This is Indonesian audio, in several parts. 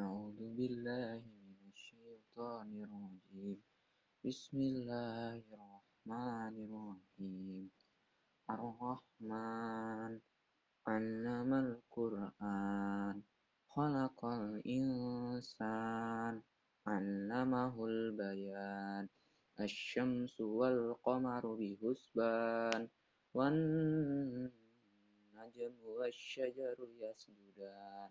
أعوذ بالله من الشيطان الرجيم بسم الله الرحمن الرحيم الرحمن علم القرآن خلق الإنسان علمه البيان الشمس والقمر بحسبان والنجم والشجر يسجدان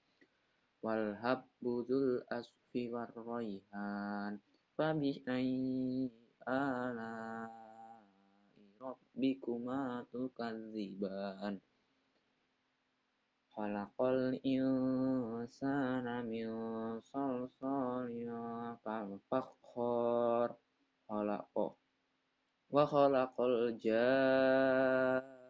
wal habbuzul asfi war raihan fabi ai ala rabbikuma tukadziban. Khalaqal insana min salsalin kal fakhar wa khalaqal jaa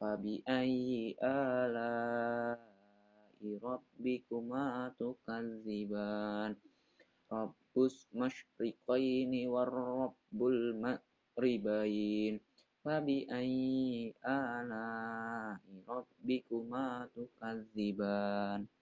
فبأي آلاء ربكما تكذبان رب المشرقين والرب المغربين فبأي آلاء ربكما تكذبان